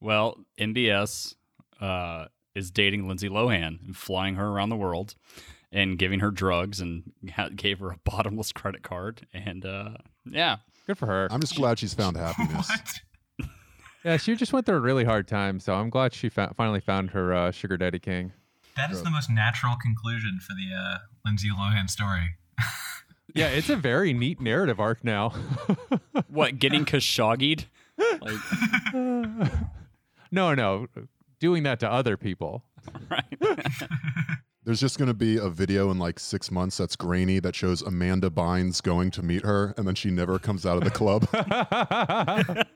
Well, MBS uh, is dating Lindsay Lohan and flying her around the world and giving her drugs and ha- gave her a bottomless credit card. And uh, yeah, Good for her. I'm just glad she's found happiness. What? yeah, she just went through a really hard time, so I'm glad she fa- finally found her uh, sugar daddy king. That is the most natural conclusion for the uh, Lindsay Lohan story. Yeah, it's a very neat narrative arc now. what getting Khashoggi'd? Like, no, no, doing that to other people. right? There's just going to be a video in like six months that's grainy that shows Amanda Bynes going to meet her, and then she never comes out of the club.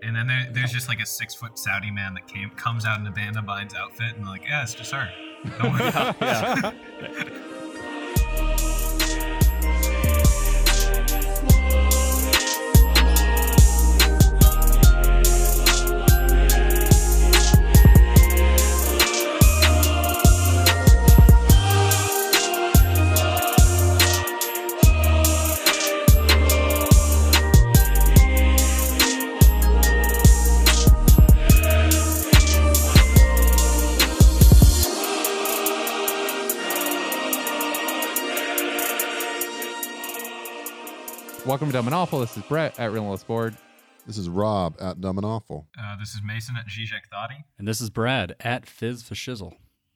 And then there, there's just like a six foot Saudi man that came comes out in a Banda Bynes outfit and like, yeah, it's just her. Don't worry. yeah. Welcome to Dumb and Awful. This is Brett at Relentless Board. this is Rob at Dumb and Awful. Uh, this is Mason at Zizek Thoughty. And this is Brad at Fizz for Shizzle.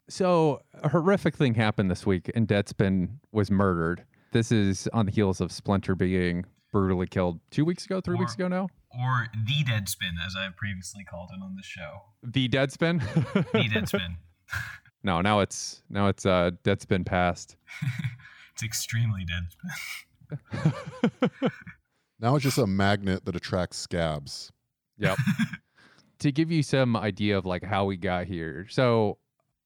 So, a horrific thing happened this week, and Deadspin was murdered. This is on the heels of Splinter being brutally killed two weeks ago, three weeks ago now. Or the Deadspin, as I've previously called it on the show. The Deadspin. The Deadspin. no, now it's now it's uh, Deadspin past. it's extremely Deadspin. Now it's just a magnet that attracts scabs. Yep. to give you some idea of like how we got here. So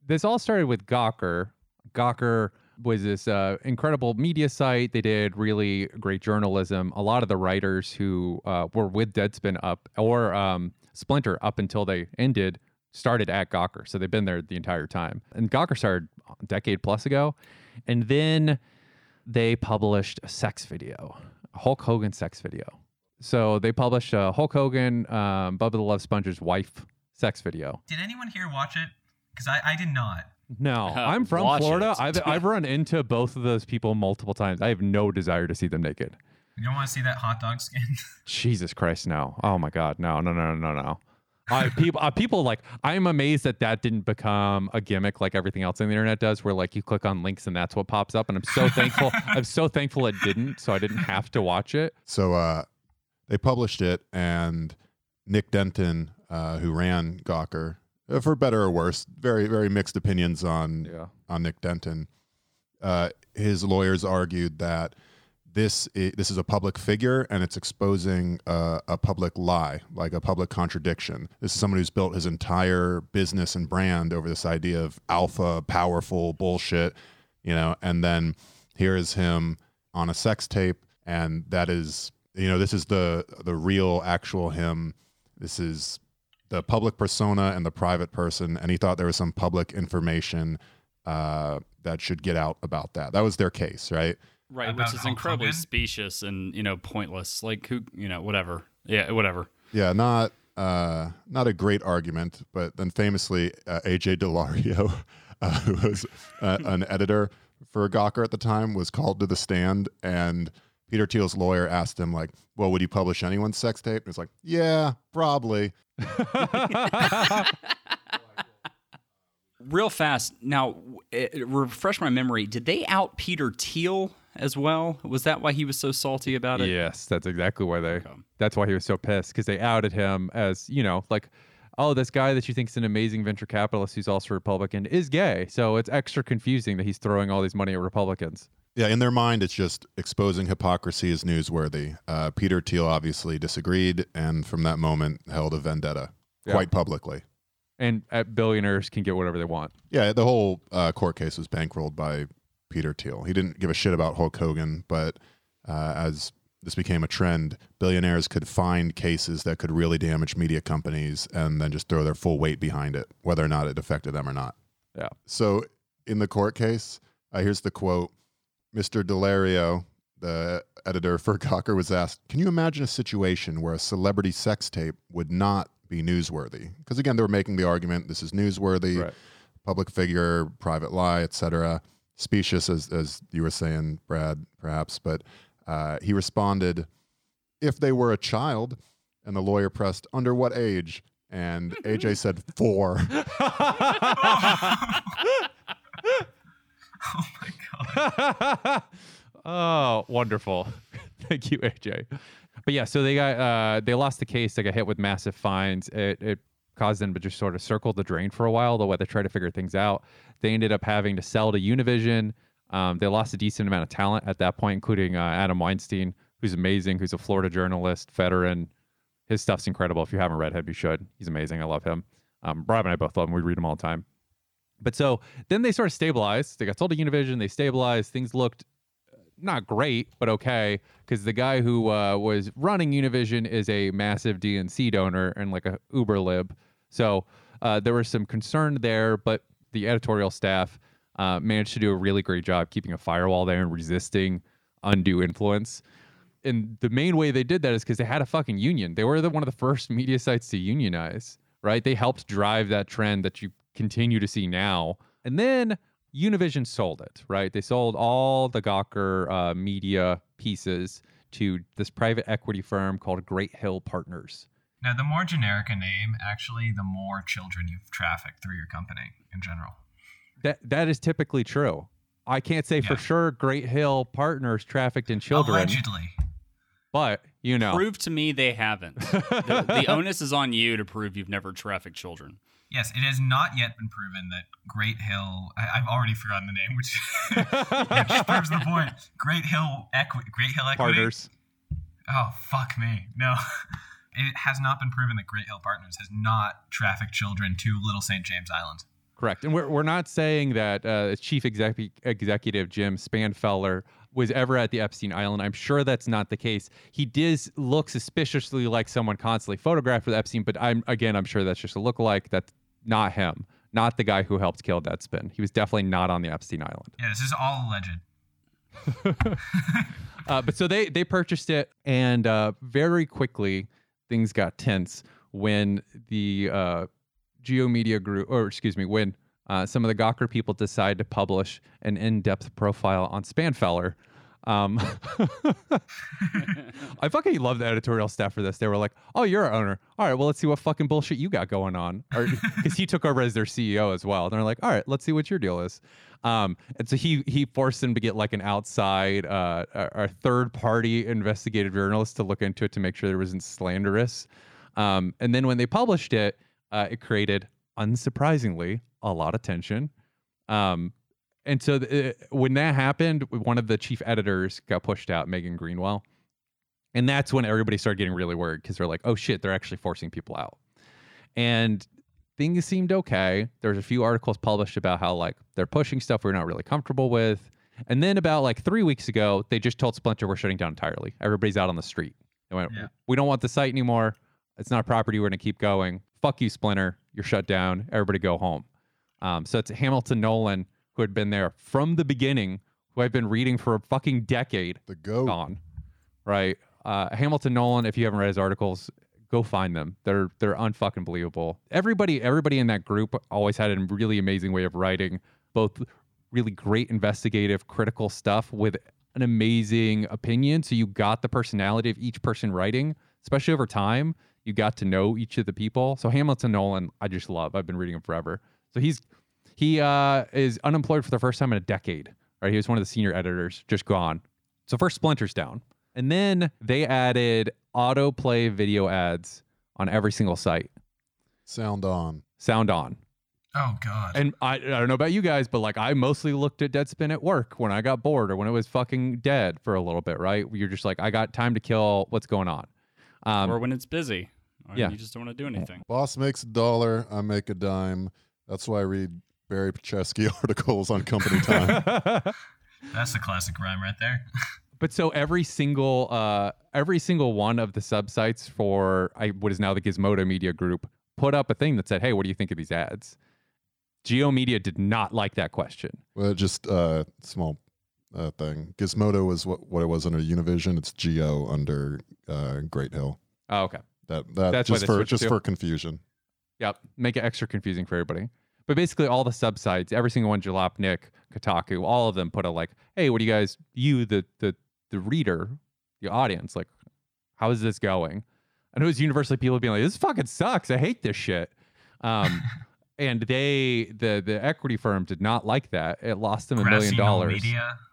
this all started with Gawker. Gawker was this uh, incredible media site. They did really great journalism. A lot of the writers who uh, were with Deadspin up or um, Splinter up until they ended started at Gawker. So they've been there the entire time. And Gawker started a decade plus ago. And then they published a sex video, a Hulk Hogan sex video. So they published a Hulk Hogan, um, Bubba the Love Sponge's wife sex video. Did anyone here watch it? Because I, I did not. No, Uh, I'm from watch Florida. it. I've, I've run into both of those people multiple times. I have no desire to see them naked. You don't want to see that hot dog skin? Jesus Christ, no. Oh my God, no, no, no, no, no. I, people, uh, people like I'm amazed that that didn't become a gimmick like everything else on the internet does, where like you click on links and that's what pops up. And I'm so thankful. I'm so thankful it didn't, so I didn't have to watch it. So uh, they published it, and Nick Denton, uh, who ran Gawker, uh, for better or worse, very very mixed opinions on Yeah. on Nick Denton. Uh, his lawyers argued that this i- this is a public figure and it's exposing uh, a public lie, like a public contradiction. This is someone who's built his entire business and brand over this idea of alpha, powerful bullshit, you know. And then here is him on a sex tape, and that is, you know, this is the the real, actual him. This is the public persona and the private person, and he thought there was some public information uh, that should get out about that. That was their case, right? Right, which is incredibly Hogan? specious and you know pointless. Like who, you know, whatever. Yeah, whatever. Yeah, not uh, not a great argument, but then famously uh, AJ Daulerio, uh, who was uh, an editor for Gawker at the time, was called to the stand, and Peter Thiel's lawyer asked him like, "Well, would you publish anyone's sex tape?" And he's like, "Yeah, probably." Real fast. Now, w- refresh my memory. Did they out Peter Thiel as well? Was that why he was so salty about it? Yes, that's exactly why they. Okay. That's why he was so pissed because they outed him as you know, like, oh, this guy that you think is an amazing venture capitalist who's also Republican is gay. So it's extra confusing that he's throwing all these money at Republicans. Yeah, in their mind, it's just exposing hypocrisy is newsworthy. Uh, Peter Thiel obviously disagreed, and from that moment, held a vendetta Yeah. quite publicly. And uh, billionaires can get whatever they want. Yeah, the whole uh, court case was bankrolled by Peter Thiel. He didn't give a shit about Hulk Hogan, but uh, as this became a trend, billionaires could find cases that could really damage media companies and then just throw their full weight behind it, whether or not it affected them or not. Yeah. So in the court case, uh, here's the quote Mr. Daulerio, the editor for Gawker, was asked Can you imagine a situation where a celebrity sex tape would not be newsworthy. Because again, they were making the argument this is newsworthy, Right. public figure, private lie, etc. Specious, as as you were saying, Brad, perhaps, but uh, he responded, "If they were a child," and the lawyer pressed, "Under what age?" And AJ said four. Oh my god. oh, wonderful. Thank you, AJ. But yeah, so they got uh they lost the case, they got hit with massive fines. It it caused them to just sort of circle the drain for a while, the way they tried to figure things out. They ended up having to sell to Univision. Um, they lost a decent amount of talent at that point, including uh, Adam Weinstein, who's amazing, who's a Florida journalist, veteran. His stuff's incredible. If you haven't read him, you should. He's amazing. I love him. Um, Rob and I both love him. We read him all the time. But so then they sort of stabilized. They got sold to Univision. They stabilized. Things looked uh, not great, but okay. Because the guy who uh, was running Univision is a massive DNC donor and like a Uber lib. So uh, there was some concern there, but the editorial staff uh, managed to do a really great job keeping a firewall there and resisting undue influence. And the main way they did that is because they had a fucking union. They were the, one of the first media sites to unionize, right? They helped drive that trend that you continue to see now. And then Univision sold it, right? They sold all the Gawker uh, media pieces to this private equity firm called Great Hill Partners. Now, the more generic a name, actually, the more children you've trafficked through your company in general. That that is typically true. I can't say for sure Great Hill Partners trafficked in children, Allegedly. but you know, Prove to me they haven't. the, the onus is on you to prove you've never trafficked children. Yes, it has not yet been proven that Great Hill. I, I've already forgotten the name, which yeah, just proves the point. Great Hill Equity. Great Hill Equity. partners. Oh fuck me, no. It has not been proven that Great Hill Partners has not trafficked children to Little St. James Island. Correct. And we're, we're not saying that uh, chief exec- executive Jim Spanfeller was ever at the Epstein Island. I'm sure that's not the case. He does look suspiciously like someone constantly photographed with Epstein, but I'm again, I'm sure that's just a lookalike. That's not him, not the guy who helped kill Deadspin. He was definitely not on the Epstein Island. Yeah, this is all alleged. Uh, but so they they purchased it, and uh, very quickly things got tense when the uh, Geo Media Group, or excuse me, when uh, some of the Gawker people decided to publish an in-depth profile on Spanfeller. Um, I fucking love the editorial staff for this. They were like, "Oh, you're our owner. All right, well, let's see what fucking bullshit you got going on." Because he took over as their CEO as well. And they're like, "All right, let's see what your deal is." Um, and so he he forced them to get like an outside, uh, a, third party investigative journalist to look into it to make sure there wasn't slanderous. Um, and then when they published it, uh, it created, unsurprisingly, a lot of tension. Um, and so th- uh, when that happened, one of the chief editors got pushed out, Megan Greenwell. And that's when everybody started getting really worried because they're like, oh shit, they're actually forcing people out. And things seemed okay. There's a few articles published about how like they're pushing stuff we're not really comfortable with. And then about like three weeks ago, they just told Splinter we're shutting down entirely. Everybody's out on the street. They went, Yeah. we don't want the site anymore. It's not a property. We're going to keep going. Fuck you, Splinter. You're shut down. Everybody go home. Um, so it's Hamilton Nolan, who had been there from the beginning, who I've been reading for a fucking decade, The goat. gone. Right. Uh, Hamilton Nolan, if you haven't read his articles, go find them. They're they're unfucking believable. Everybody everybody in that group always had a really amazing way of writing, both really great investigative, critical stuff with an amazing opinion. So you got the personality of each person writing, especially over time. You got to know each of the people. So Hamilton Nolan, I just love. I've been reading him forever. So he's he uh, is unemployed for the first time in a decade. Right, he was one of the senior editors, just gone. So first Splinter's down, and then they added autoplay video ads on every single site. Sound on. Sound on. Oh god. And I, I don't know about you guys, but like I mostly looked at Deadspin at work when I got bored or when it was fucking dead for a little bit, right? You're just like, I got time to kill. What's going on? Um, or when it's busy. Or yeah. You just don't want to do anything. Boss makes a dollar, I make a dime. That's why I read Barry Petchesky articles on company time. That's the classic rhyme right there. But so every single uh every single one of the subsites for I what is now the Gizmodo Media Group put up a thing that said, "Hey, what do you think of these ads?" Geo Media did not like that question. well, just uh, small uh, thing. Gizmodo was what, what it was under Univision. It's Geo under uh, Great Hill. Oh, okay. That that That's just for just to- for confusion. Yep. Make it extra confusing for everybody. But basically, all the subsites, every single one, Jalopnik, Kotaku, all of them put a like, hey, what do you guys, you, the the the reader, the audience, like, how is this going? And it was universally people being like, this fucking sucks. I hate this shit. Um, and they, the the equity firm, did not like that. It lost them a million Grassy dollars. Media.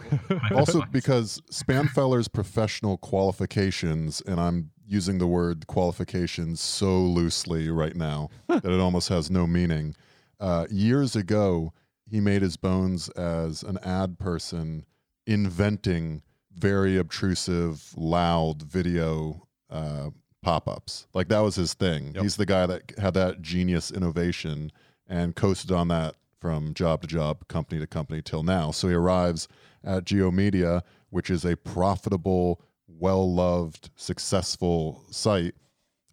Also, because Spanfeller's professional qualifications, and I'm using the word qualifications so loosely right now that it almost has no meaning. Uh, years ago, he made his bones as an ad person, inventing very obtrusive, loud video uh, pop ups. Like that was his thing. Yep. He's the guy that had that genius innovation and coasted on that from job to job, company to company till now. So he arrives at GeoMedia, which is a profitable, well loved, successful site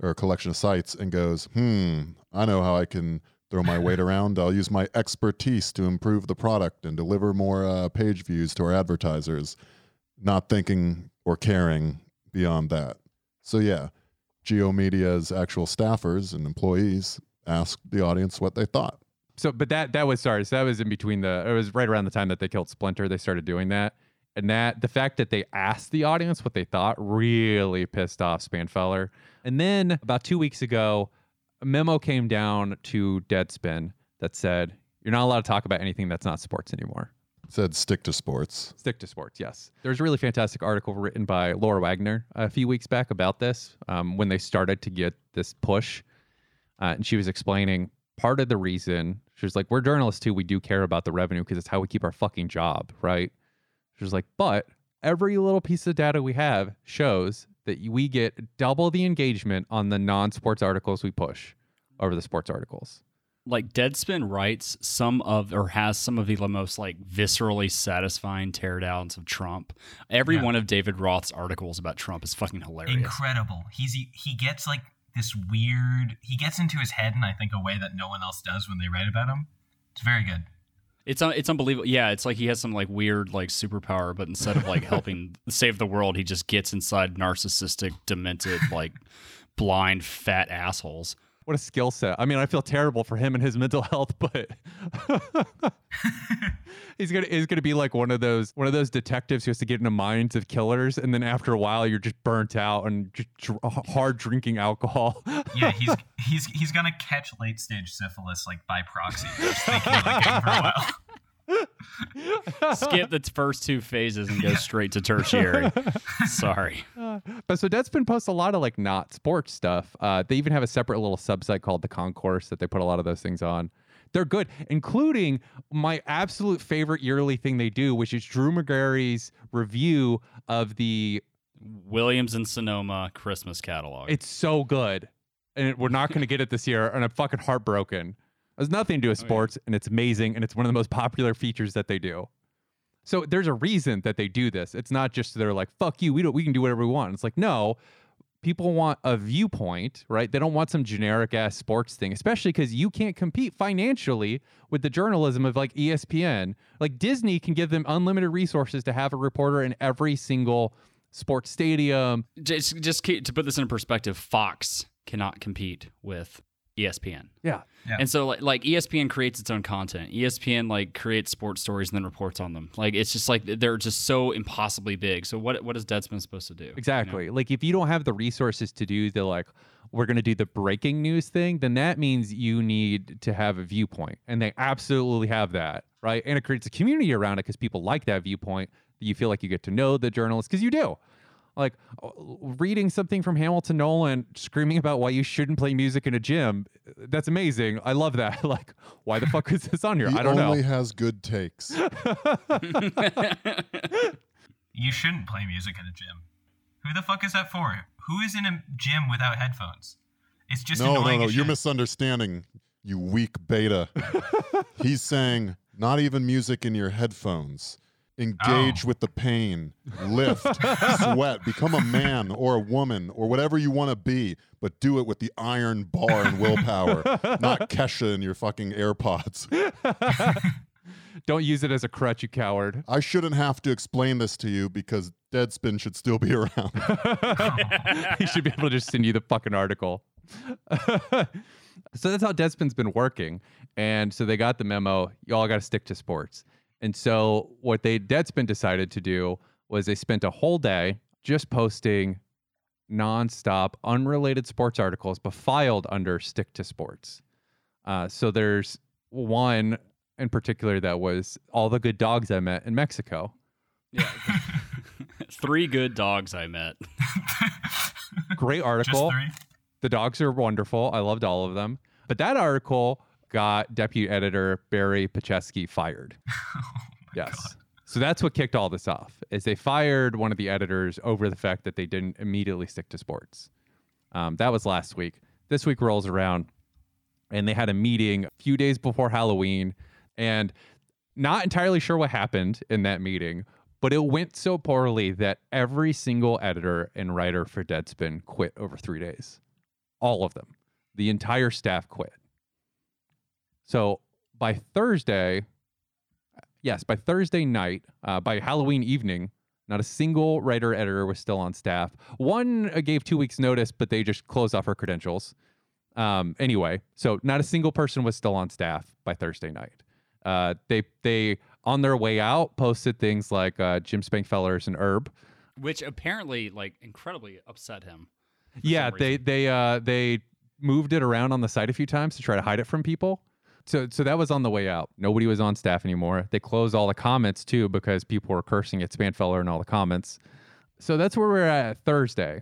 or collection of sites, and goes, hmm, I know how I can throw my weight around. I'll use my expertise to improve the product and deliver more uh, page views to our advertisers, not thinking or caring beyond that. So, yeah, GeoMedia's actual staffers and employees asked the audience what they thought. so but that that was sorry so that was in between the it was right around the time that they killed splinter they started doing that and that the fact that they asked the audience what they thought really pissed off spanfeller and then about two weeks ago a memo came down to deadspin that said you're not allowed to talk about anything that's not sports anymore Said stick to sports. Stick to sports, yes. There's a really fantastic article written by Laura Wagner a few weeks back about this um, when they started to get this push. Uh, and she was explaining part of the reason. She was like, We're journalists too. We do care about the revenue because it's how we keep our fucking job, right? She was like, But every little piece of data we have shows that we get double the engagement on the non sports articles we push over the sports articles. like Deadspin writes some of or has some of the most like viscerally satisfying teardowns of Trump. Every Yeah. one of David Roth's articles about Trump is fucking hilarious. Incredible. He's he, he gets like this weird. He gets into his head in I think a way that no one else does when they write about him. It's very good. It's un- it's unbelievable. Yeah, it's like he has some like weird like superpower, but instead of like helping save the world, he just gets inside narcissistic, demented, like blind, fat assholes. What a skill set. I mean, I feel terrible for him and his mental health, but he's gonna he's gonna be like one of those one of those detectives who has to get into minds of killers, and then after a while, you're just burnt out and just dr- hard drinking alcohol. Yeah, he's he's he's gonna catch late stage syphilis like by proxy. Just thinking like it for a while. Skip the first two phases and go straight to tertiary. Sorry. but so Deadspin posts a lot of like not sports stuff. Uh, they even have a separate little subsite called the Concourse that they put a lot of those things on. They're good, including my absolute favorite yearly thing they do, which is Drew Magary's review of the Williams and Sonoma Christmas catalog. It's so good, and it, we're not going to get it this year, and I'm fucking heartbroken. It has nothing to do with Oh, yeah. sports, and it's amazing, and it's one of the most popular features that they do. So there's a reason that they do this. It's not just they're like fuck you, we don't, we can do whatever we want. It's like no, people want a viewpoint, right? They don't want some generic ass sports thing, especially because you can't compete financially with the journalism of like ESPN. Like Disney can give them unlimited resources to have a reporter in every single sports stadium, just just to put this in perspective, Fox cannot compete with ESPN. Yeah. Yeah. And so like, like ESPN creates its own content. ESPN like creates sports stories and then reports on them. Like it's just like they're just so impossibly big. So what what is Deadspin supposed to do? you know? Exactly. Like if you don't have the resources to do the like we're going to do the breaking news thing, then that means you need to have a viewpoint. And they absolutely have that, right? And it creates a community around it cuz people like that viewpoint. You feel like you get to know the journalists cuz you do. Like uh, reading something from Hamilton Nolan screaming about why you shouldn't play music in a gym. That's amazing. I love that. Like why the fuck is this on here? He I don't know. It only has good takes. You shouldn't play music in a gym. Who the fuck is that for? Who is in a gym without headphones? It's just no, no, annoying no. as You're shit. misunderstanding, you weak beta. He's saying not even music in your headphones. Engage Oh. with the pain, lift, sweat, become a man or a woman or whatever you want to be, but do it with the iron bar and willpower, not Kesha in your fucking AirPods. Don't use it as a crutch, you coward. I shouldn't have to explain this to you because Deadspin should still be around. he should be able to just send you the fucking article. so that's how Deadspin's been working. And so they got the memo. Y'all got to stick to sports. And so what they Deadspin decided to do was they spent a whole day just posting nonstop, unrelated sports articles, but filed under stick to sports. Uh, so there's one in particular that was all the good dogs I met in Mexico. Yeah. Three good dogs I met. Great Just article. three. The dogs are wonderful. I loved all of them. But that article got deputy editor Barry Petchesky fired. Oh yes. So that's what kicked all this off. Is they fired one of the editors over the fact that they didn't immediately stick to sports. Um, that was last week. This week rolls around, and they had a meeting a few days before Halloween, and not entirely sure what happened in that meeting, but it went so poorly that every single editor and writer for Deadspin quit over three days. All of them. The entire staff quit. So by Thursday, yes, by Thursday night, uh, by Halloween evening, not a single writer editor was still on staff. One uh, gave two weeks notice, but they just closed off her credentials. Um, anyway, so not a single person was still on staff by Thursday night. Uh, they they on their way out posted things like uh, Jim Spanfeller's and Herb. Which apparently, like, incredibly upset him. Yeah, they they uh they moved it around on the site a few times to try to hide it from people. So so that was on the way out. Nobody was on staff anymore. They closed all the comments too because people were cursing at Spanfeller in all the comments. So that's where we're at Thursday.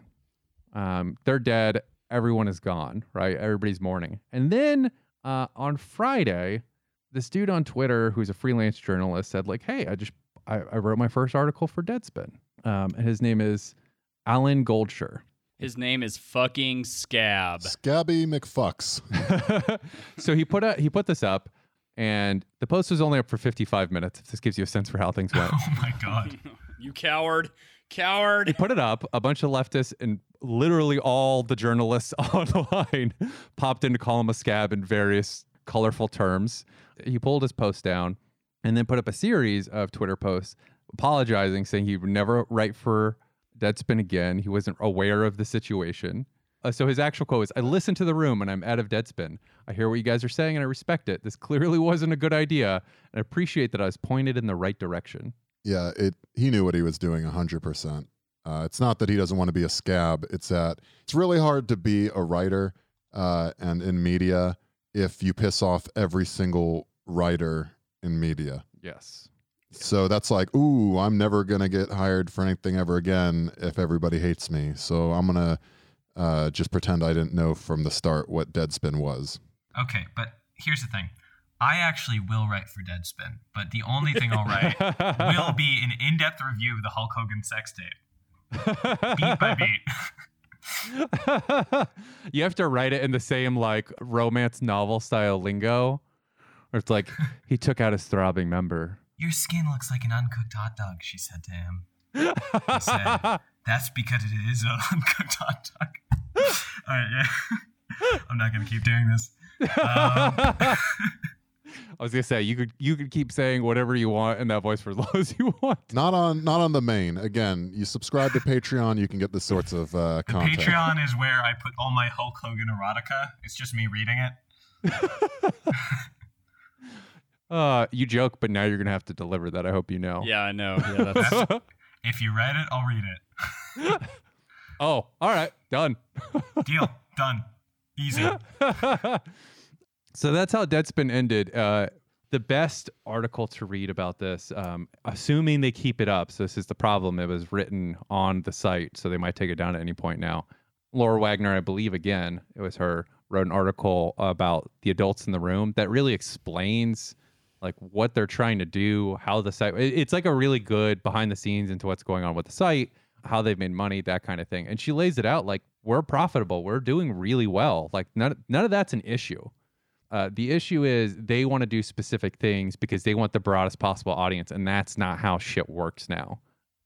Um, they're dead. Everyone is gone. Right? Everybody's mourning. And then uh, on Friday, this dude on Twitter who's a freelance journalist said like, "Hey, I just I, I wrote my first article for Deadspin." Um, and his name is Alan Goldsher. His name is fucking Scab. Scabby McFucks. so he put a, he put this up, and the post was only up for 55 minutes. If this gives you a sense for how things went, Oh my god. you coward. Coward! He put it up. A bunch of leftists and literally all the journalists online popped in to call him a scab in various colorful terms. He pulled his post down, and then put up a series of Twitter posts apologizing, saying he would never write for Deadspin again. He wasn't aware of the situation. Uh, so his actual quote is, "I listen to the room and I'm out of Deadspin. I hear what you guys are saying and I respect it. This clearly wasn't a good idea, and I appreciate that I was pointed in the right direction." Yeah, it. He knew what he was doing hundred percent. Uh, it's not that he doesn't want to be a scab. It's that it's really hard to be a writer uh, and in media if you piss off every single writer in media. Yes. So that's like, ooh, I'm never gonna get hired for anything ever again if everybody hates me. So I'm gonna uh, just pretend I didn't know from the start what Deadspin was. Okay, but here's the thing. I actually will write for Deadspin, but the only thing I'll write will be an in-depth review of the Hulk Hogan sex tape, beat by beat. you have to write it in the same like romance novel style lingo. Where it's like he took out his throbbing member. Your skin looks like an uncooked hot dog, she said to him. He said, That's because it is an uncooked hot dog. All right, yeah. I'm not going to keep doing this. Um, I was gonna say you could you could keep saying whatever you want in that voice for as long as you want. Not on not on the main. Again, you subscribe to Patreon, you can get this sorts of uh, the content. Patreon is where I put all my Hulk Hogan erotica. It's just me reading it. Uh, you joke, but now you're gonna have to deliver that. I hope you know. Yeah, I know. Yeah, that's If you read it, I'll read it. oh, all right, done. Deal. Done. Easy. so that's how Deadspin ended. Uh, the best article to read about this, um, assuming they keep it up. So this is the problem. It was written on the site, so they might take it down at any point now. Laura Wagner, I believe, again, it was her, wrote an article about the adults in the room that really explains like what they're trying to do, how the site. It's like a really good behind the scenes into what's going on with the site, how they've made money, that kind of thing. And she lays it out like we're profitable, we're doing really well. Like none none of that's an issue. Uh, the issue is they want to do specific things because they want the broadest possible audience, and that's not how shit works now.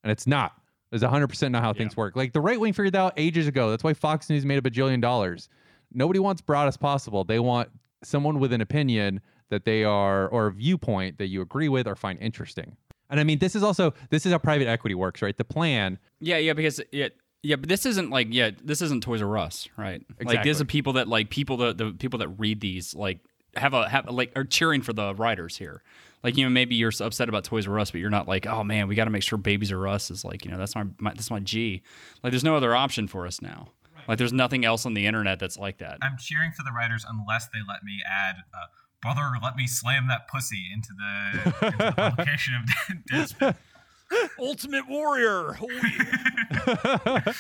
And it's not. It's 100% not how things work. Like the right wing figured out ages ago. That's why Fox News made a bajillion dollars. Nobody wants broadest possible. They want someone with an opinion that they are or a viewpoint that you agree with or find interesting. And I mean, this is also this is how private equity works, right? The plan. Yeah, yeah, because yeah, yeah, but this isn't like yeah, this isn't Toys R Us, right? Exactly. Like these are people that like people that the people that read these like have a have like are cheering for the writers here. Like you know maybe you're upset about Toys R Us, but you're not like oh man we got to make sure Babies R Us is like you know that's my, my that's my G. Like there's no other option for us now. Like there's nothing else on the internet that's like that. I'm cheering for the writers unless they let me add, uh, brother, let me slam that pussy into the, into the publication of Deadspin. Ultimate Warrior.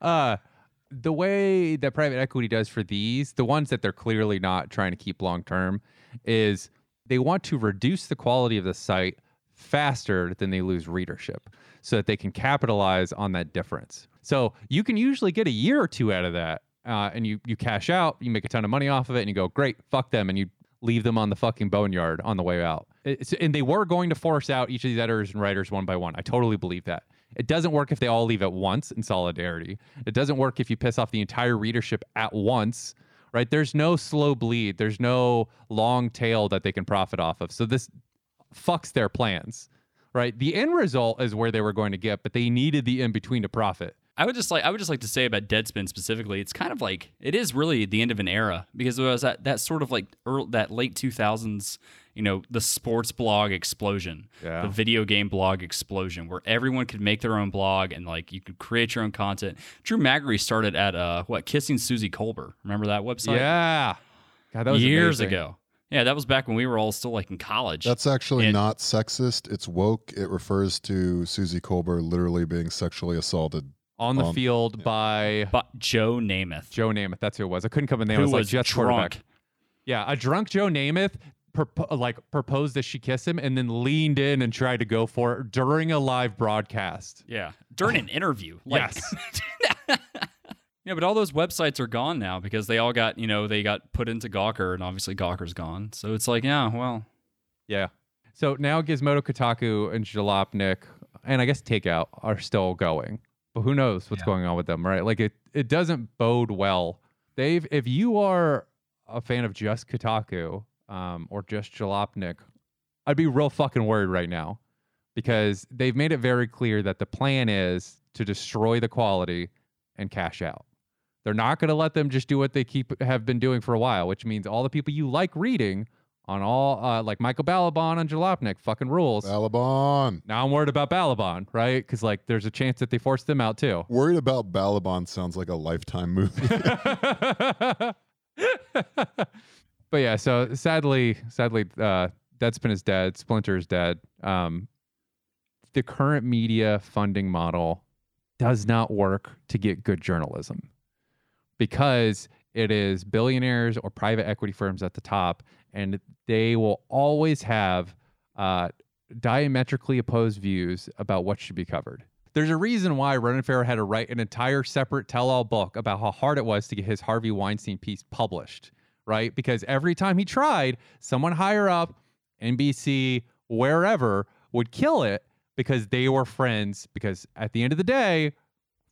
uh the way that private equity does for these, the ones that they're clearly not trying to keep long term, is they want to reduce the quality of the site faster than they lose readership so that they can capitalize on that difference. So you can usually get a year or two out of that. Uh, and you you cash out, you make a ton of money off of it, and you go, great, fuck them, and you leave them on the fucking boneyard on the way out. It's, and they were going to force out each of these editors and writers one by one. I totally believe that. It doesn't work if they all leave at once in solidarity. It doesn't work if you piss off the entire readership at once, right? There's no slow bleed. There's no long tail that they can profit off of. So this fucks their plans, right? The end result is where they were going to get, but they needed the in between to profit. I would just like I would just like to say about Deadspin specifically, it's kind of like it is really the end of an era because it was that that sort of like early, that late two thousands, you know, the sports blog explosion, Yeah. the video game blog explosion, where everyone could make their own blog and like you could create your own content. Drew Magary started at uh what Kissing Suzy Kolber. Remember that website? yeah. God, that was years amazing. ago. Yeah, that was back when we were all still like in college. That's actually And- not sexist. It's woke. It refers to Suzy Kolber literally being sexually assaulted. On the Um, field by but Joe Namath, Joe Namath. That's who it was. I couldn't come with the name. who it was, like was Jets drunk. quarterback. Yeah, a drunk Joe Namath propo- like proposed that she kiss him and then leaned in and tried to go for it during a live broadcast. Yeah, during an interview. Like, Yes. yeah, but all those websites are gone now because they all got, you know, they got put into Gawker, and obviously Gawker's gone. So it's like, yeah, well, Yeah. So now Gizmodo, Kotaku, and Jalopnik, and I guess Takeout are still going, but who knows what's Yeah. going on with them, right? Like it, it doesn't bode well. Dave, if you are a fan of just Kotaku um, or just Jalopnik, I'd be real fucking worried right now because they've made it very clear that the plan is to destroy the quality and cash out. They're not going to let them just do what they keep have been doing for a while, which means all the people you like reading on all uh, like Michael Ballaban and Jalopnik fucking rules. Ballaban. now I'm worried about Ballaban, right? Because like there's a chance that they force them out too. Worried about Ballaban sounds like a lifetime movie. but yeah, so sadly, sadly, uh, Deadspin is dead. Splinter is dead. Um, the current media funding model does not work to get good journalism because it is billionaires or private equity firms at the top, and they will always have uh, diametrically opposed views about what should be covered. There's a reason why Ronan Farrow had to write an entire separate tell-all book about how hard it was to get his Harvey Weinstein piece published, right? Because every time he tried, someone higher up, NBC, wherever, would kill it because they were friends. Because at the end of the day,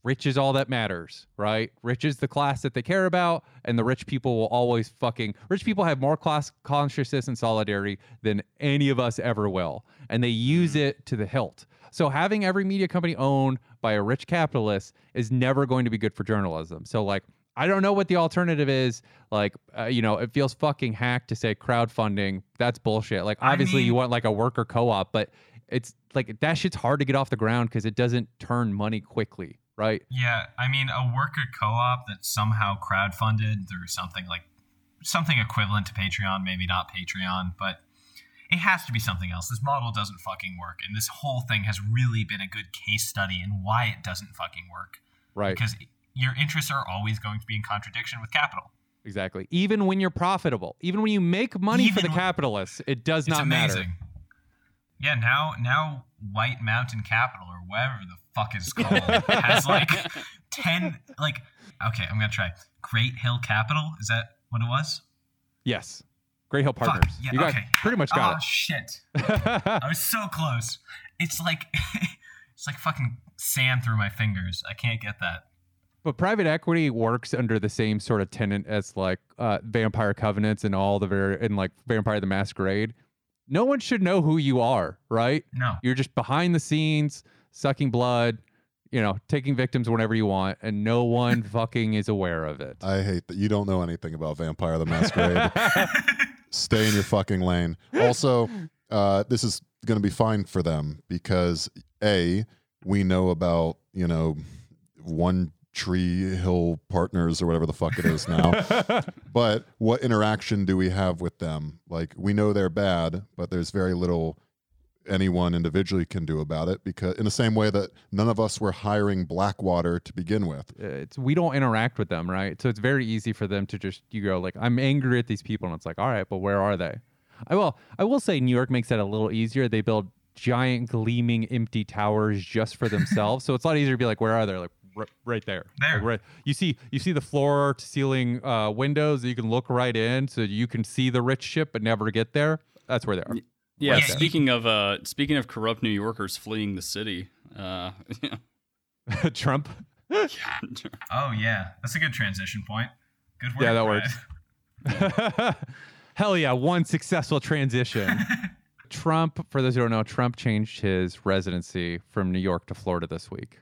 rich is all that matters, right? Rich is the class that they care about, and the rich people will always fucking rich people have more class consciousness and solidarity than any of us ever will, and they use it to the hilt. So having every media company owned by a rich capitalist is never going to be good for journalism. So like I don't know what the alternative is. Like, uh, you know, it feels fucking hacked to say crowdfunding. That's bullshit. Like, I obviously, you want like a worker co-op, but it's like that shit's hard to get off the ground because it doesn't turn money quickly, right? Yeah, I mean, a worker co-op that's somehow crowdfunded through something like something equivalent to Patreon, maybe not Patreon, but it has to be something else. This model doesn't fucking work, and this whole thing has really been a good case study in why it doesn't fucking work. Right. Because your interests are always going to be in contradiction with capital. Exactly. Even when you're profitable, even when you make money for the when- capitalists, it does not amazing. matter. Yeah, now now White Mountain Capital or whatever the fuck is called has like ten like okay, I'm gonna try. Great Hill Capital, is that what it was? Yes. Great Hill Fuck, Partners. yeah, you got okay. pretty much got it. oh got shit. I was so close. It's like it's like fucking sand through my fingers. I can't get that. But private equity works under the same sort of tenant as like uh, Vampire Covenants and all the very and like Vampire the Masquerade. No one should know who you are, right? No. You're just behind the scenes, sucking blood, you know, taking victims whenever you want, and no one fucking is aware of it. I hate that you don't know anything about Vampire the Masquerade. Stay in your fucking lane. Also, uh, this is going to be fine for them because a we know about you know one tree hill partners or whatever the fuck it is now but what interaction do we have with them like we know they're bad but there's very little anyone individually can do about it because in the same way that none of us were hiring blackwater to begin with it's we don't interact with them, right? So it's very easy for them to just you go like, I'm angry at these people, and it's like, all right, but where are they? I will I will say New York makes that a little easier. They build giant gleaming empty towers just for themselves, so it's a lot easier to be like, where are they? Like r- right there. There. Like, right. You see you see the floor to ceiling uh, windows that you can look right in, so you can see the rich shit but never get there. That's where they are. Yeah. Right there. Speaking of uh, speaking of corrupt New Yorkers fleeing the city, uh, Trump. Oh yeah, that's a good transition point. Good work. Yeah, that Brad. works. Hell yeah, one successful transition. Trump, for those who don't know, Trump changed his residency from New York to Florida this week.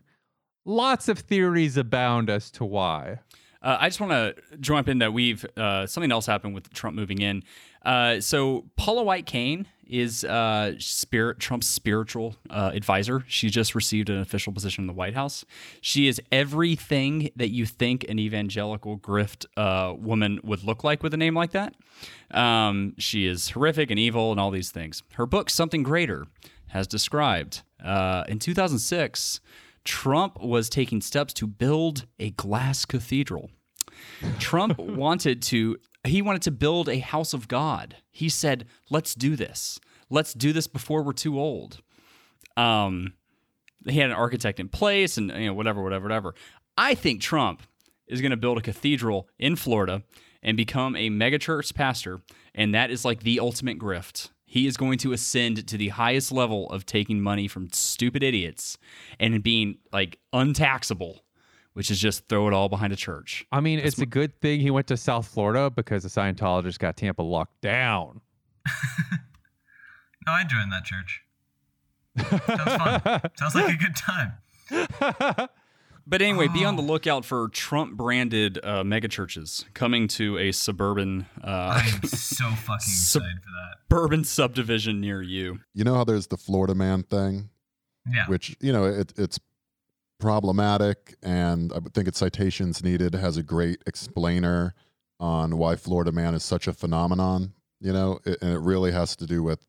Lots of theories abound as to why. Uh, I just want to jump in that we've uh, something else happened with Trump moving in. Uh, so Paula White-Cain is uh, spirit Trump's spiritual uh, advisor. She just received an official position in the White House. She is everything that you think an evangelical grift uh, woman would look like with a name like that. Um, she is horrific and evil and all these things. Her book, Something Greater, has described in 2006. Trump was taking steps to build a glass cathedral. Trump wanted to he wanted to build a house of God. He said, "Let's do this. Let's do this before we're too old." Um he had an architect in place and you know whatever whatever whatever. I think Trump is going to build a cathedral in Florida and become a megachurch pastor and that is like the ultimate grift. He is going to ascend to the highest level of taking money from stupid idiots and being like untaxable, which is just throw it all behind a church. I mean, it's a good thing he went to South Florida because the Scientologists got Tampa locked down. No, I joined that church. Sounds fun. Sounds like a good time. But anyway, be Oh. on the lookout for Trump branded uh, megachurches coming to a suburban uh, I'm so fucking Sup- excited for that. suburban subdivision near you. you know how there's the florida man thing Yeah. which you know it, it's problematic and i think it's citations needed It has a great explainer on why florida man is such a phenomenon you know it, and it really has to do with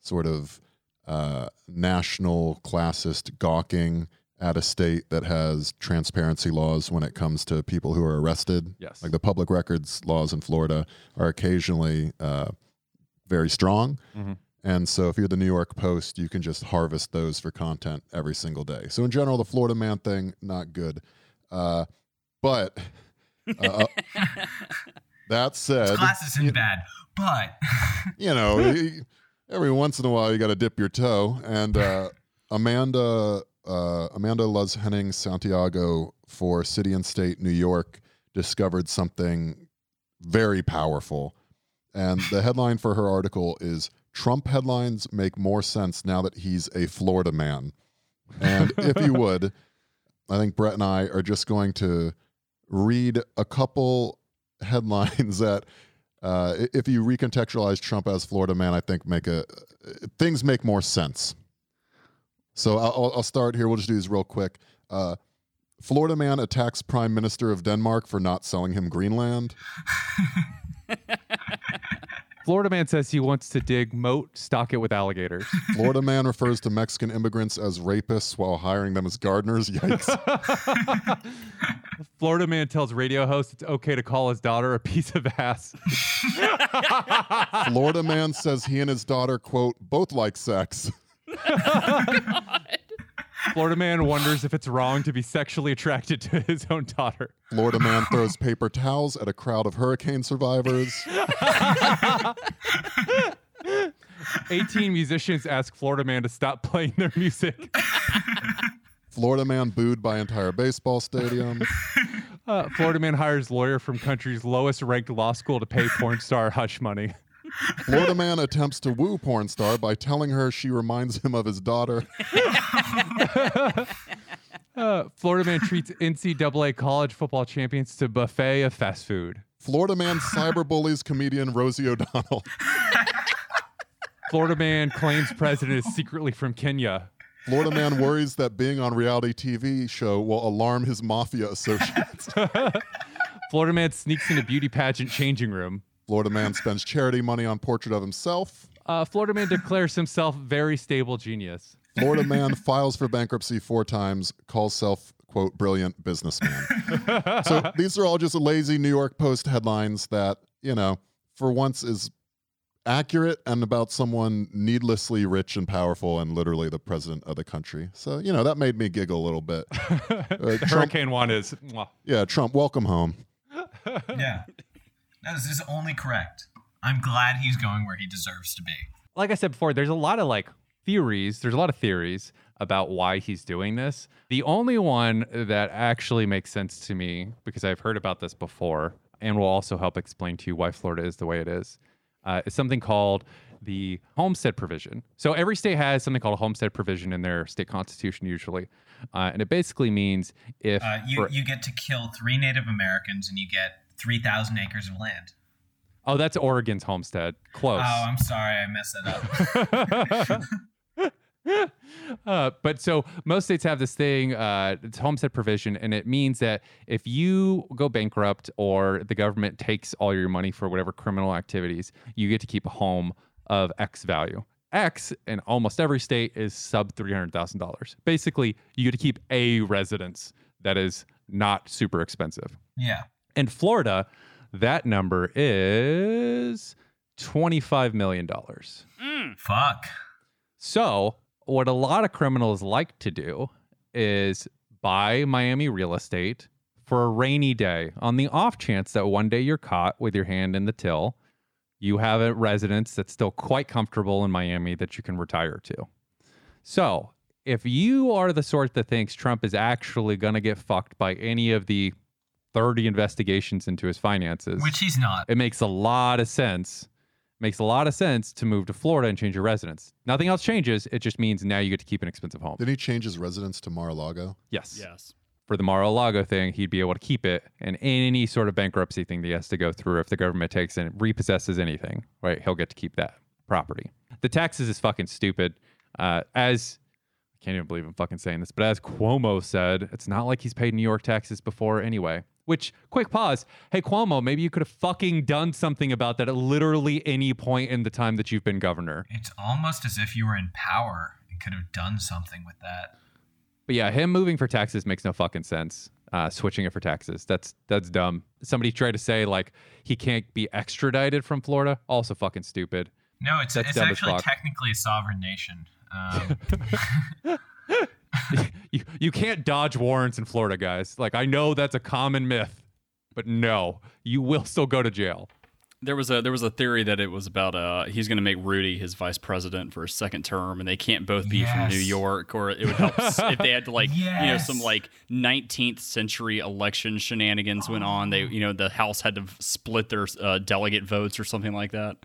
sort of uh, national classist gawking at a state that has transparency laws when it comes to people who are arrested Yes. like the public records laws in florida are occasionally uh, very strong Mhm. and so if you're the New York Post, you can just harvest those for content every single day. So in general, the Florida man thing, not good. Uh, but uh, that said, Class isn't bad, but you know, every once in a while you got to dip your toe. And uh, Amanda uh, Amanda Luz Henning Santiago for City and State New York discovered something very powerful. And the headline for her article is Trump headlines make more sense now that he's a Florida man. And if you would, I think Brett and I are just going to read a couple headlines that uh, if you recontextualize Trump as Florida man, I think make a things make more sense. So I'll, I'll- start here. We'll just do these real quick. Uh, Florida man attacks Prime Minister of Denmark for not selling him Greenland. Florida man says he wants to dig moat, stock it with alligators. Florida man refers to Mexican immigrants as rapists while hiring them as gardeners. Yikes. Florida man tells radio host it's okay to call his daughter a piece of ass. Florida man says he and his daughter, quote, both like sex. Florida man wonders if it's wrong to be sexually attracted to his own daughter. Florida man throws paper towels at a crowd of hurricane survivors. 18 musicians ask Florida man to stop playing their music. Florida man booed by entire baseball stadium. Uh, Florida man hires lawyer from country's lowest ranked law school to pay porn star hush money. Florida man attempts to woo porn star by telling her she reminds him of his daughter. Uh, Florida man treats NCAA college football champions to buffet of fast food. Florida man cyberbullies comedian Rosie O'Donnell. Florida man claims president is secretly from Kenya. Florida man worries that being on reality TV show will alarm his mafia associates. Florida man sneaks into beauty pageant changing room. Florida man spends charity money on portrait of himself. Uh, Florida man declares himself very stable genius. Florida man files for bankruptcy four times, calls self quote brilliant businessman. so these are all just lazy New York Post headlines that, you know, for once is accurate and about someone needlessly rich and powerful and literally the president of the country. So, you know, that made me giggle a little bit. Uh, Trump, Hurricane one is. mwah. yeah, Trump, welcome home. Yeah. This is only correct. I'm glad he's going where he deserves to be. Like I said before, there's a lot of like theories. There's a lot of theories about why he's doing this. The only one that actually makes sense to me, because I've heard about this before, and will also help explain to you why Florida is the way it is, uh, is something called the homestead provision. So every state has something called a homestead provision in their state constitution, usually, uh, and it basically means if Uh, you, for- you get to kill three Native Americans and you get 3,000 acres of land. oh that's Oregon's homestead, close. Oh, I'm sorry. I messed that up. uh, but so most states have this thing, uh, it's homestead provision, and it means that if you go bankrupt or the government takes all your money for whatever criminal activities, you get to keep a home of X value. X in almost every state is sub three hundred thousand dollars. Basically, you get to keep a residence that is not super expensive. yeah. In Florida, that number is twenty-five million dollars. Mm. Fuck. So, what a lot of criminals like to do is buy Miami real estate for a rainy day on the off chance that one day you're caught with your hand in the till. You have a residence that's still quite comfortable in Miami that you can retire to. So, if you are the sort that thinks Trump is actually going to get fucked by any of the 30 investigations into his finances, Which he's not. it makes a lot of sense. Makes a lot of sense to move to Florida and change your residence. Nothing else changes. It just means now you get to keep an expensive home. Did he change his residence to Mar-a-Lago? Yes. Yes. For the Mar-a-Lago thing, he'd be able to keep it, and any sort of bankruptcy thing that he has to go through, if the government takes and repossesses anything, right, he'll get to keep that property. The taxes is fucking stupid. Uh, as I can't even believe I'm fucking saying this, but as Cuomo said, it's not like he's paid New York taxes before anyway. Which, quick pause. Hey, Cuomo, maybe you could have fucking done something about that at literally any point in the time that you've been governor. It's almost as if you were in power and could have done something with that. But yeah, him moving for taxes makes no fucking sense. Uh, switching it for taxes, that's that's dumb. Somebody tried to say like he can't be extradited from Florida, also fucking stupid. No, it's, That's it's actually technically a sovereign nation. Um, you you can't dodge warrants in Florida, guys. Like I know that's a common myth, but no, you will still go to jail. There was a there was a theory that it was about uh he's going to make Rudy his vice president for a second term, and they can't both be from New York, or it would help if they had to like you know some like 19th century election shenanigans went on. They you know the House had to split their uh, delegate votes or something like that.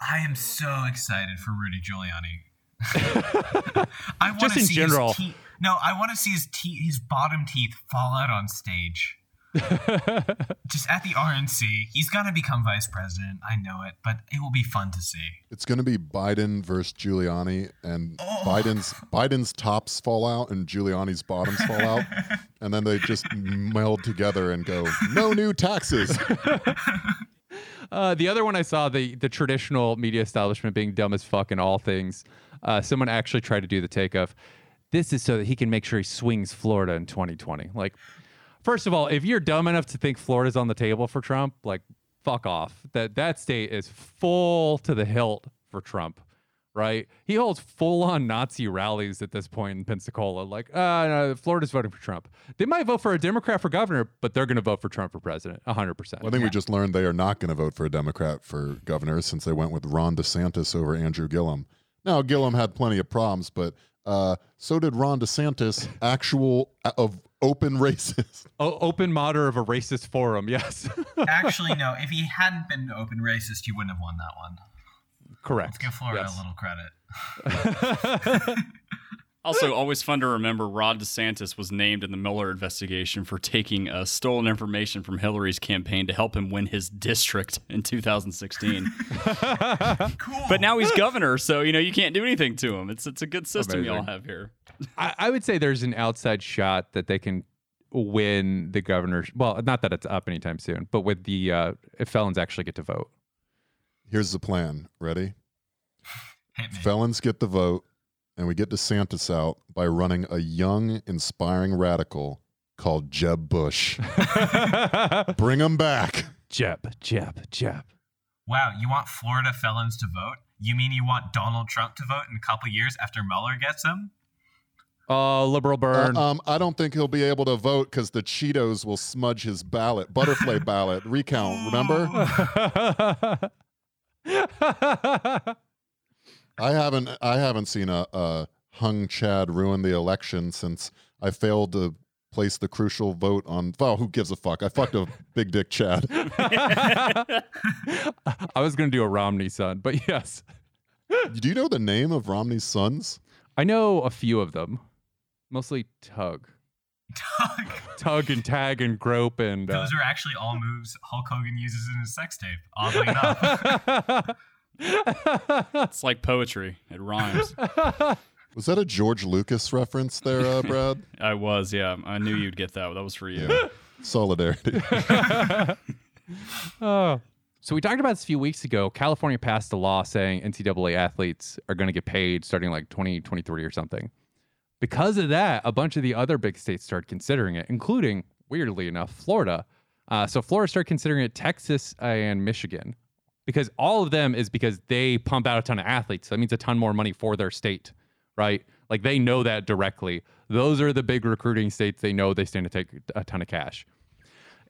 I am so excited for Rudy Giuliani. I want Just to in see general. His teeth, no, I want to see his teeth, his bottom teeth fall out on stage. Just at the RNC, he's gonna become vice president. I know it, but it will be fun to see. It's going to be Biden versus Giuliani, and Oh. Biden's Biden's tops fall out and Giuliani's bottoms fall out, and then they just meld together and go, "No new taxes." Uh, the other one I saw, the the traditional media establishment being dumb as fuck in all things. Uh, someone actually tried to do the takeoff. this is so that he can make sure he swings Florida in 2020. Like, first of all, if you're dumb enough to think Florida's on the table for Trump, like, fuck off. That that state is full to the hilt for Trump. Right? He holds full on Nazi rallies at this point in Pensacola. Like, uh, no, Florida's voting for Trump. They might vote for a Democrat for governor, but they're going to vote for Trump for president. 100%. I think we just learned they are not going to vote for a Democrat for governor since they went with Ron DeSantis over Andrew Gillum. Now, Gillum had plenty of problems, but Uh, so did Ron DeSantis, actual uh, of open racist. O- open modder of a racist forum. Yes, Actually, no. If he hadn't been open racist, he wouldn't have won that one. correct. Let's give Florida Yes. a little credit. Also, always fun to remember Ron DeSantis was named in the Mueller investigation for taking uh, stolen information from Hillary's campaign to help him win his district in 2016. Cool. but now he's governor, so you know you can't do anything to him. It's it's a good system y'all have here. I, I would say there's an outside shot that they can win the governor's. Well, not that it's up anytime soon, but with the uh, if felons actually get to vote. Here's the plan. Ready? Hit. Felons get the vote, and we get DeSantis out by running a young, inspiring radical called Jeb Bush. Bring him back. Jeb, Jeb, Jeb. Wow, you want Florida felons to vote? You mean you want Donald Trump to vote in a couple years after Mueller gets him? Oh, liberal burn. Uh, um, I don't think he'll be able to vote because the Cheetos will smudge his ballot, butterfly ballot recount. Remember? I haven't I haven't seen a, a hung Chad ruin the election since I failed to place the crucial vote on. Well, who gives a fuck? I fucked a big dick Chad. I was going to do a Romney son, but yes. Do you know the name of Romney's sons? I know a few of them, mostly Tug. Doug, Tug and Tag and Grope and. Uh, those are actually all moves Hulk Hogan uses in his sex tape, oddly enough. It's like poetry; it rhymes. Was that a George Lucas reference there, uh, Brad? I was, yeah. I knew you'd get that. That was for you. Yeah. Solidarity. Oh. So we talked about this a few weeks ago. California passed a law saying NCAA athletes are going to get paid starting like 2023 or something. Because of that, a bunch of the other big states started considering it, including, weirdly enough, Florida. Uh, so Florida started considering it, Texas and Michigan, because all of them is because they pump out a ton of athletes. That means a ton more money for their state, right? Like they know that directly. Those are the big recruiting states. They know they stand to take a ton of cash.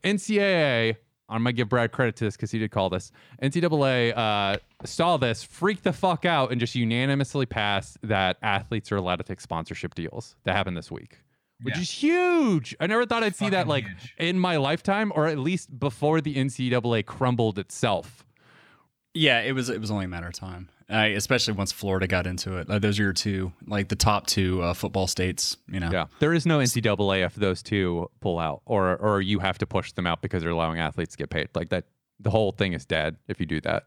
NCAA, I'm gonna give Brad credit to this because he did call this. NCAA uh, saw this, freaked the fuck out, and just unanimously passed that athletes are allowed to take sponsorship deals. That happened this week, which Yeah. is huge. I never thought I'd see that like huge. in my lifetime, or at least before the NCAA crumbled itself. Yeah, it was. It was only a matter of time. Uh, especially once Florida got into it. Like, those are your two, like the top two uh, football states. You know. Yeah, there is no NCAA if those two pull out, or or you have to push them out because they're allowing athletes to get paid. Like that, the whole thing is dead if you do that.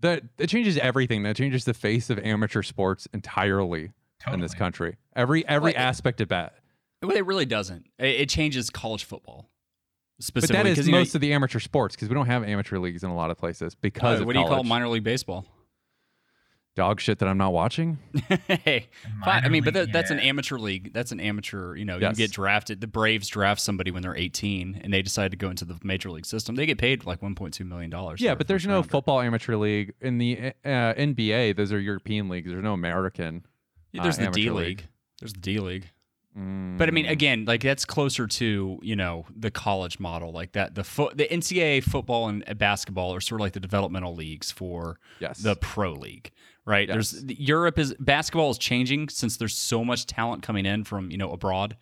That it changes everything. That changes the face of amateur sports entirely in this country. Every every Well, it- aspect of that. Well, it really doesn't. It, it changes college football But that is that is 'cause, you know, most of the amateur sports because we don't have amateur leagues in a lot of places because uh, of what do you call minor league baseball? dog shit that I'm not watching. hey, fine. I Minor mean, but league, that, that's an amateur league. That's an amateur. You know, Yes. you get drafted. The Braves draft somebody when they're 18, and they decide to go into the major league system. They get paid like 1.2 million dollars. Yeah, but there's no football amateur league in the uh, NBA. Those are European leagues. There's no American. Yeah, there's uh, the D league. league. There's the D league. Mm. But I mean, again, like that's closer to you know the college model, like that. The fo- the NCAA football and basketball are sort of like the developmental leagues for yes, the pro league, right? Yes. There's Europe is basketball is changing since there's so much talent coming in from you know abroad.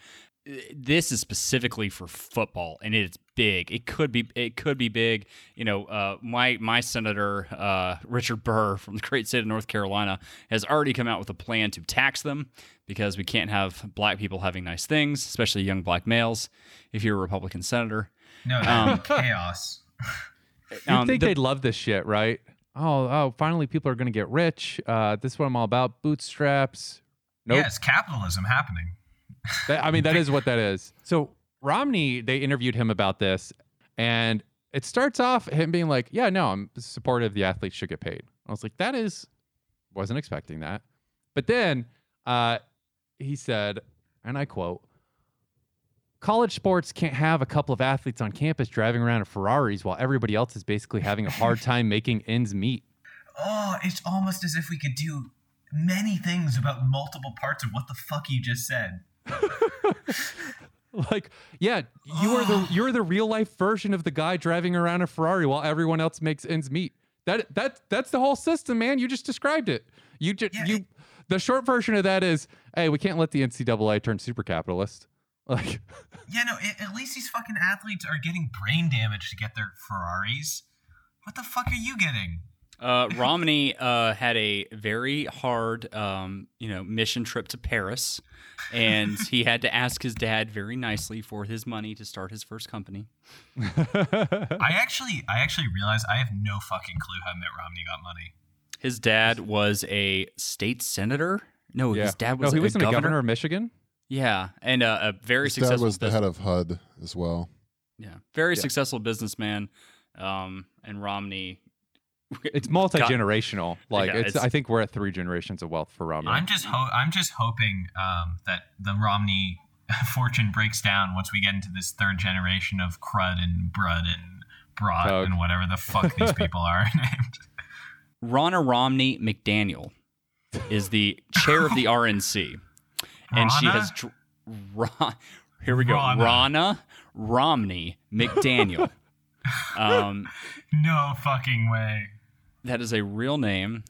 Uh, This is specifically for football, and it's big. It could be it could be big. You know, uh, my my senator uh, Richard Burr from the great state of North Carolina has already come out with a plan to tax them because we can't have black people having nice things, especially young black males. If you're a Republican senator, No, that'd be chaos. You'd Um, think the- they'd love this shit, right? Oh, oh, finally people are going to get rich. Uh, this is what I'm all about. Bootstraps. Nope. Yeah, it's capitalism happening. That- I mean, that is what that is. So Romney, they interviewed him about this, and it starts off him being like, "Yeah, no, I'm supportive. The athletes should get paid." I was like, "That is, wasn't expecting that." But then uh, he said, and I quote. College sports can't have a couple of athletes on campus driving around in Ferraris while everybody else is basically having a hard time making ends meet. Oh, it's almost as if we could do many things about multiple parts of what the fuck you just said. Like, yeah, you are the you're the real life version of the guy driving around a Ferrari while everyone else makes ends meet. That that that's the whole system, man. You just described it. You just Yeah, you the short version of that is, hey, we can't let the NCAA turn super capitalist. Like, Yeah, no. At, at least these fucking athletes are getting brain damage to get their Ferraris. What the fuck are you getting? Uh, Romney uh, had a very hard, um, you know, mission trip to Paris, and he had to ask his dad very nicely for his money to start his first company. I actually, I actually realized I have no fucking clue how Mitt Romney got money. His dad was a state senator. No, yeah. his dad was no, he a was governor. the governor of Michigan. Yeah, and uh, a very His dad successful. was the head of HUD as well. yeah, very Yeah. successful businessman. Um, and Romney. It's multi generational. Like, Yeah, it's, it's- I think we're at three generations of wealth for Romney. I'm just, ho- I'm just hoping um, that the Romney fortune breaks down once we get into this third generation of crud and brud and brat Tug. and whatever the fuck these people are named. Ronna Romney McDaniel is the chair of the RNC, and she has. Dr- Ron- here we go. Ronna. Ronna Romney McDaniel. um, No fucking way. That is a real name.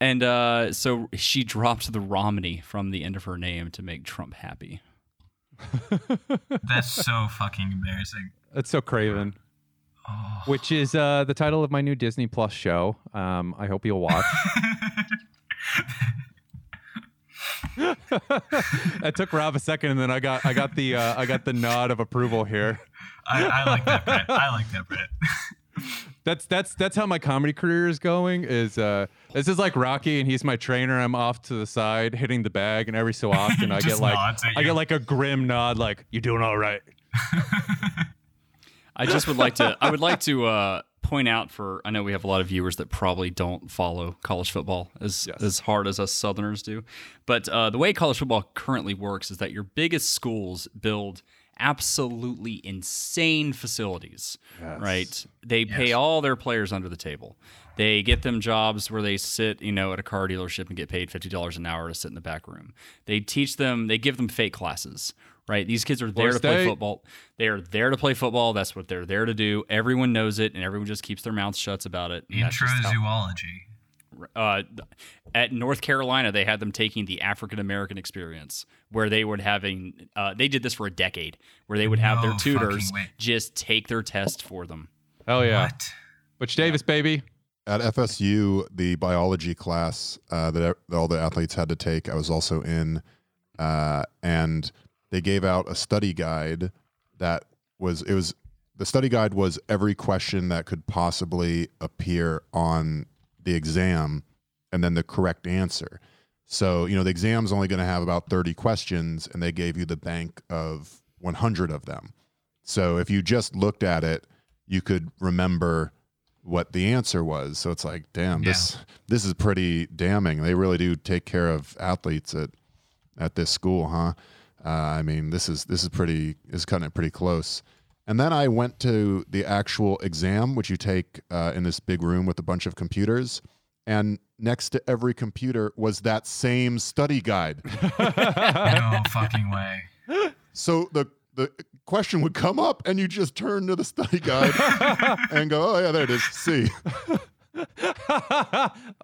And uh, so she dropped the Romney from the end of her name to make Trump happy. That's so fucking embarrassing. That's so craven. Oh. Which is uh, the title of my new Disney Plus show. Um, I hope you'll watch. it took Rob a second, and then I got I got the uh, I got the nod of approval here. I, I like that Brett. I like that Brett. That's that's that's how my comedy career is going. Is uh, this is like Rocky, and he's my trainer. I'm off to the side hitting the bag, and every so often I get like I get like a grim nod, like you're doing all right. I just would like to. I would like to uh, point out for. I know we have a lot of viewers that probably don't follow college football as Yes. as hard as us Southerners do, but uh, the way college football currently works is that your biggest schools build absolutely insane facilities. Right? They pay all their players under the table. They get them jobs where they sit, you know, at a car dealership and get paid fifty dollars an hour to sit in the back room. They teach them. They give them fake classes. Right? These kids are there to play football. They are there to play football. That's what they're there to do. Everyone knows it, and everyone just keeps their mouths shut about it. Intro zoology. Uh, at North Carolina, they had them taking the African American experience, where they would having uh, they did this for a decade, where they would have their tutors just take their test for them. Hell yeah, What? Butch Davis, baby. At FSU, the biology class uh, that, that all the athletes had to take, I was also in, uh, and they gave out a study guide that was it was the study guide was every question that could possibly appear on the exam, and then the correct answer. So you know the exam's only going to have about thirty questions, and they gave you the bank of one hundred of them. So if you just looked at it, you could remember what the answer was. So it's like, damn, this this is pretty damning. They really do take care of athletes at at this school, huh? Uh, I mean, this is this is pretty is cutting it pretty close. And then I went to the actual exam, which you take uh, in this big room with a bunch of computers. And next to every computer was that same study guide. No fucking way. So the the question would come up, and you just turn to the study guide and go, "Oh yeah, there it is." See,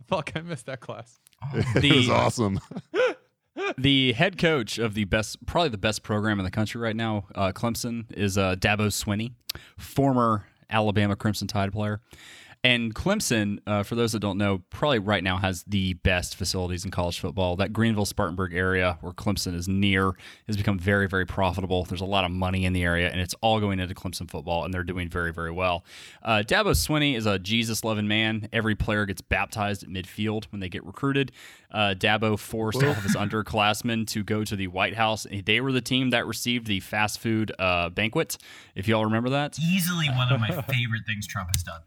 Fuck, I missed that class. it The- was awesome. The head coach of the best, probably the best program in the country right now, uh, Clemson, is uh, Dabo Swinney, former Alabama Crimson Tide player. And Clemson, uh, for those that don't know, probably right now has the best facilities in college football. That Greenville Spartanburg area where Clemson is near has become very, very profitable. There's a lot of money in the area, and it's all going into Clemson football, and they're doing very, very well. Uh, Dabo Swinney is a Jesus loving man. Every player gets baptized at midfield when they get recruited. Uh, Dabo forced all of his underclassmen to go to the White House. They were the team that received the fast food uh, banquet, if y'all remember that. Easily one of my favorite things Trump has done.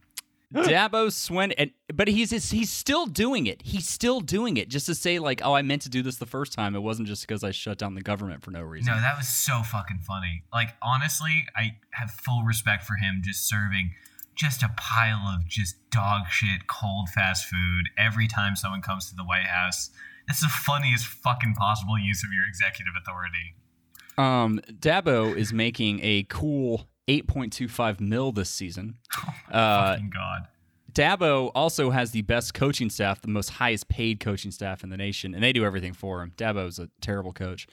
Dabo Swin, and but he's he's still doing it. He's still doing it just to say like, oh, I meant to do this the first time. It wasn't just because I shut down the government for no reason. No, that was so fucking funny. Like honestly, I have full respect for him just serving just a pile of just dog shit cold fast food every time someone comes to the White House. That's the funniest fucking possible use of your executive authority. Um, Dabo is making a cool 8.25 mil this season. Uh, fucking god. Dabo also has the best coaching staff, the most highest paid coaching staff in the nation, and they do everything for him. Dabo's a terrible coach.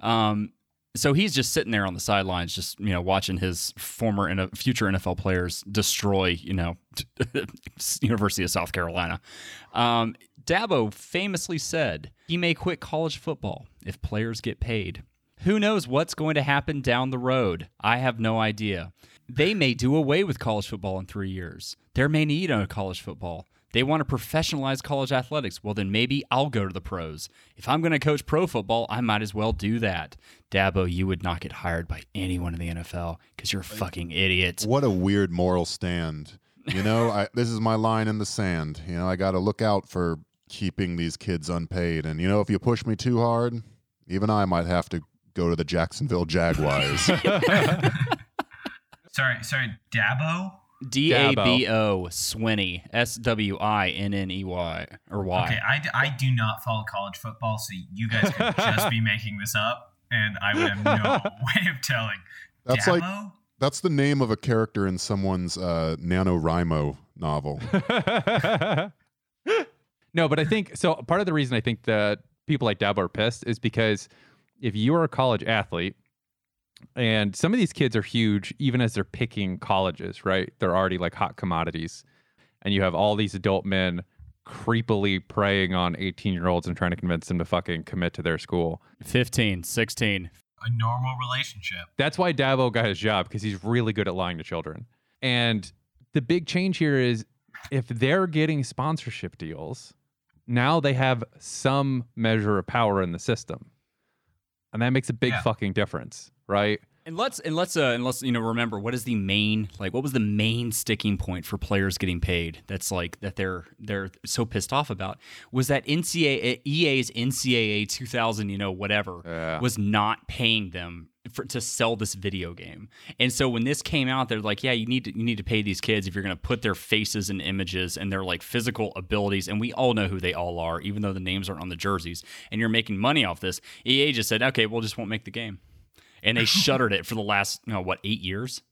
Um, so he's just sitting there on the sidelines, just you know, watching his former and future NFL players destroy, you know, University of South Carolina. Um, Dabo famously said he may quit college football if players get paid. Who knows what's going to happen down the road? I have no idea. They may do away with college football in three years. There may need a college football. They want to professionalize college athletics. Well, then maybe I'll go to the pros. If I'm going to coach pro football, I might as well do that. Dabo, you would not get hired by anyone in the NFL because you're a fucking idiot. What a weird moral stand. You know, I, this is my line in the sand. You know, I got to look out for keeping these kids unpaid. And, you know, if you push me too hard, even I might have to go to the Jacksonville Jaguars. sorry, sorry, Dabo? D A B O Swinney S W I N N E Y or Y. Okay, I, I do not follow college football, so you guys could just be making this up, and I would have no way of telling. That's Dabo? like that's the name of a character in someone's uh, NaNoWriMo novel. no, but I think so. Part of the reason I think that people like Dabo are pissed is because if you are a college athlete and some of these kids are huge even as they're picking colleges, right? They're already like hot commodities. And you have all these adult men creepily preying on 18 year olds and trying to convince them to fucking commit to their school. 15, 16. A normal relationship. That's why Dabo got his job because he's really good at lying to children. And the big change here is if they're getting sponsorship deals, now they have some measure of power in the system. And that makes a big yeah. fucking difference right? And let's and let's uh and let's you know remember what is the main like what was the main sticking point for players getting paid that's like that they're they're so pissed off about was that NCAA EA's NCAA 2000 you know whatever yeah. was not paying them for, to sell this video game. And so when this came out, they're like, yeah, you need to you need to pay these kids if you're going to put their faces and images and their like physical abilities. And we all know who they all are, even though the names aren't on the jerseys. And you're making money off this. EA just said, okay, we'll just won't make the game and they shuttered it for the last you know, what eight years.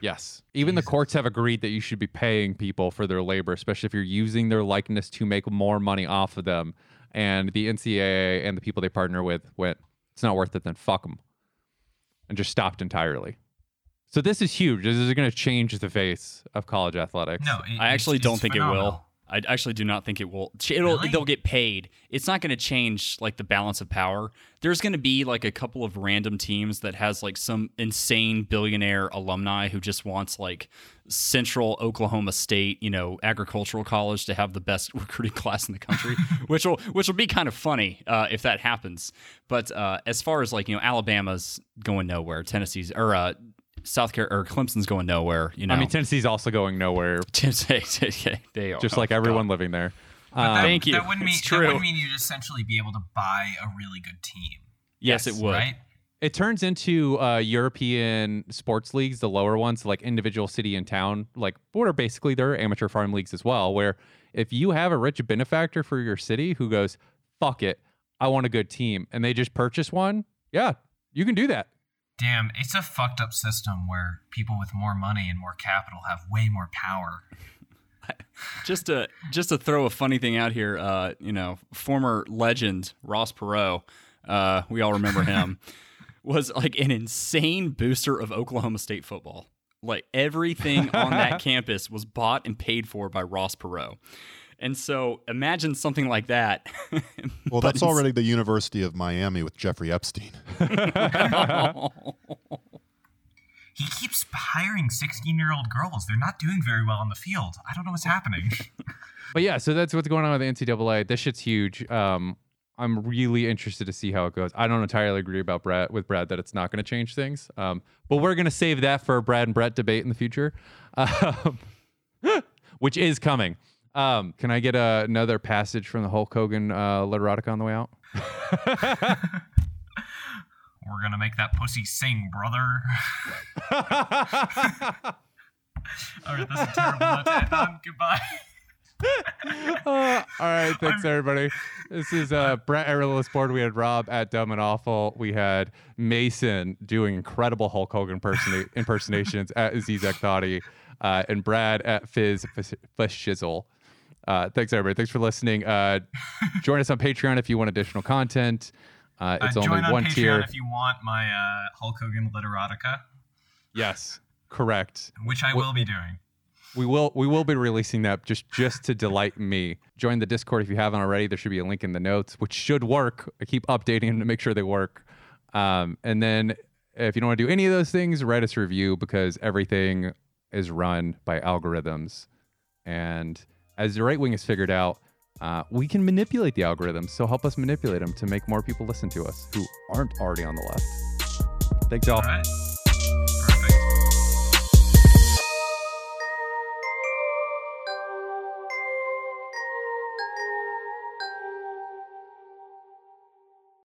Yes. Even Jesus. the courts have agreed that you should be paying people for their labor, especially if you're using their likeness to make more money off of them. And the NCAA and the people they partner with went, it's not worth it, then fuck them. And just stopped entirely. So this is huge. This is going to change the face of college athletics. No, it, I actually don't think phenomenal. it will. I actually do not think it will. It'll really? they'll get paid. It's not going to change like the balance of power. There's going to be like a couple of random teams that has like some insane billionaire alumni who just wants like Central Oklahoma State, you know, agricultural college to have the best recruiting class in the country, which will which will be kind of funny uh, if that happens. But uh, as far as like you know, Alabama's going nowhere. Tennessee's or uh, South Carolina or Clemson's going nowhere. You know, I mean Tennessee's also going nowhere. Tennessee, they are just like oh, everyone God. living there. Um, thank you. That wouldn't mean that wouldn't mean you'd essentially be able to buy a really good team. Yes, yes it would. Right? It turns into uh, European sports leagues, the lower ones, like individual city and town, like what are basically their amateur farm leagues as well. Where if you have a rich benefactor for your city who goes, "Fuck it, I want a good team," and they just purchase one, yeah, you can do that. Damn, it's a fucked up system where people with more money and more capital have way more power. just to just to throw a funny thing out here, uh, you know, former legend Ross Perot, uh, we all remember him, was like an insane booster of Oklahoma State football. Like everything on that campus was bought and paid for by Ross Perot. And so imagine something like that. well, that's already the University of Miami with Jeffrey Epstein. he keeps hiring 16 year old girls. They're not doing very well on the field. I don't know what's happening. but yeah, so that's what's going on with the NCAA. This shit's huge. Um, I'm really interested to see how it goes. I don't entirely agree about Brad with Brad that it's not going to change things. Um, but we're going to save that for a Brad and Brett debate in the future, um, which is coming. Um, can I get a, another passage from the Hulk Hogan uh, Literotica on the way out? We're gonna make that pussy sing, brother. all right, that's a terrible note to end on. Goodbye. uh, all right, thanks everybody. This is uh, Brett Errolist board. We had Rob at Dumb and Awful. We had Mason doing incredible Hulk Hogan impersona- impersonations at Zizek Thoughty. uh, and Brad at Fizz Shizzle. Uh, thanks, everybody. Thanks for listening. Uh, join us on Patreon if you want additional content. Uh, it's uh, only join on one Patreon tier. if you want my uh, Hulk Hogan literotica, Yes, correct. which I Wh- will be doing. We will we will be releasing that just just to delight me. Join the Discord if you haven't already. There should be a link in the notes, which should work. I keep updating them to make sure they work. Um, and then if you don't want to do any of those things, write us a review because everything is run by algorithms. And as the right wing has figured out, uh, we can manipulate the algorithms. So help us manipulate them to make more people listen to us who aren't already on the left. Thanks, y'all. All.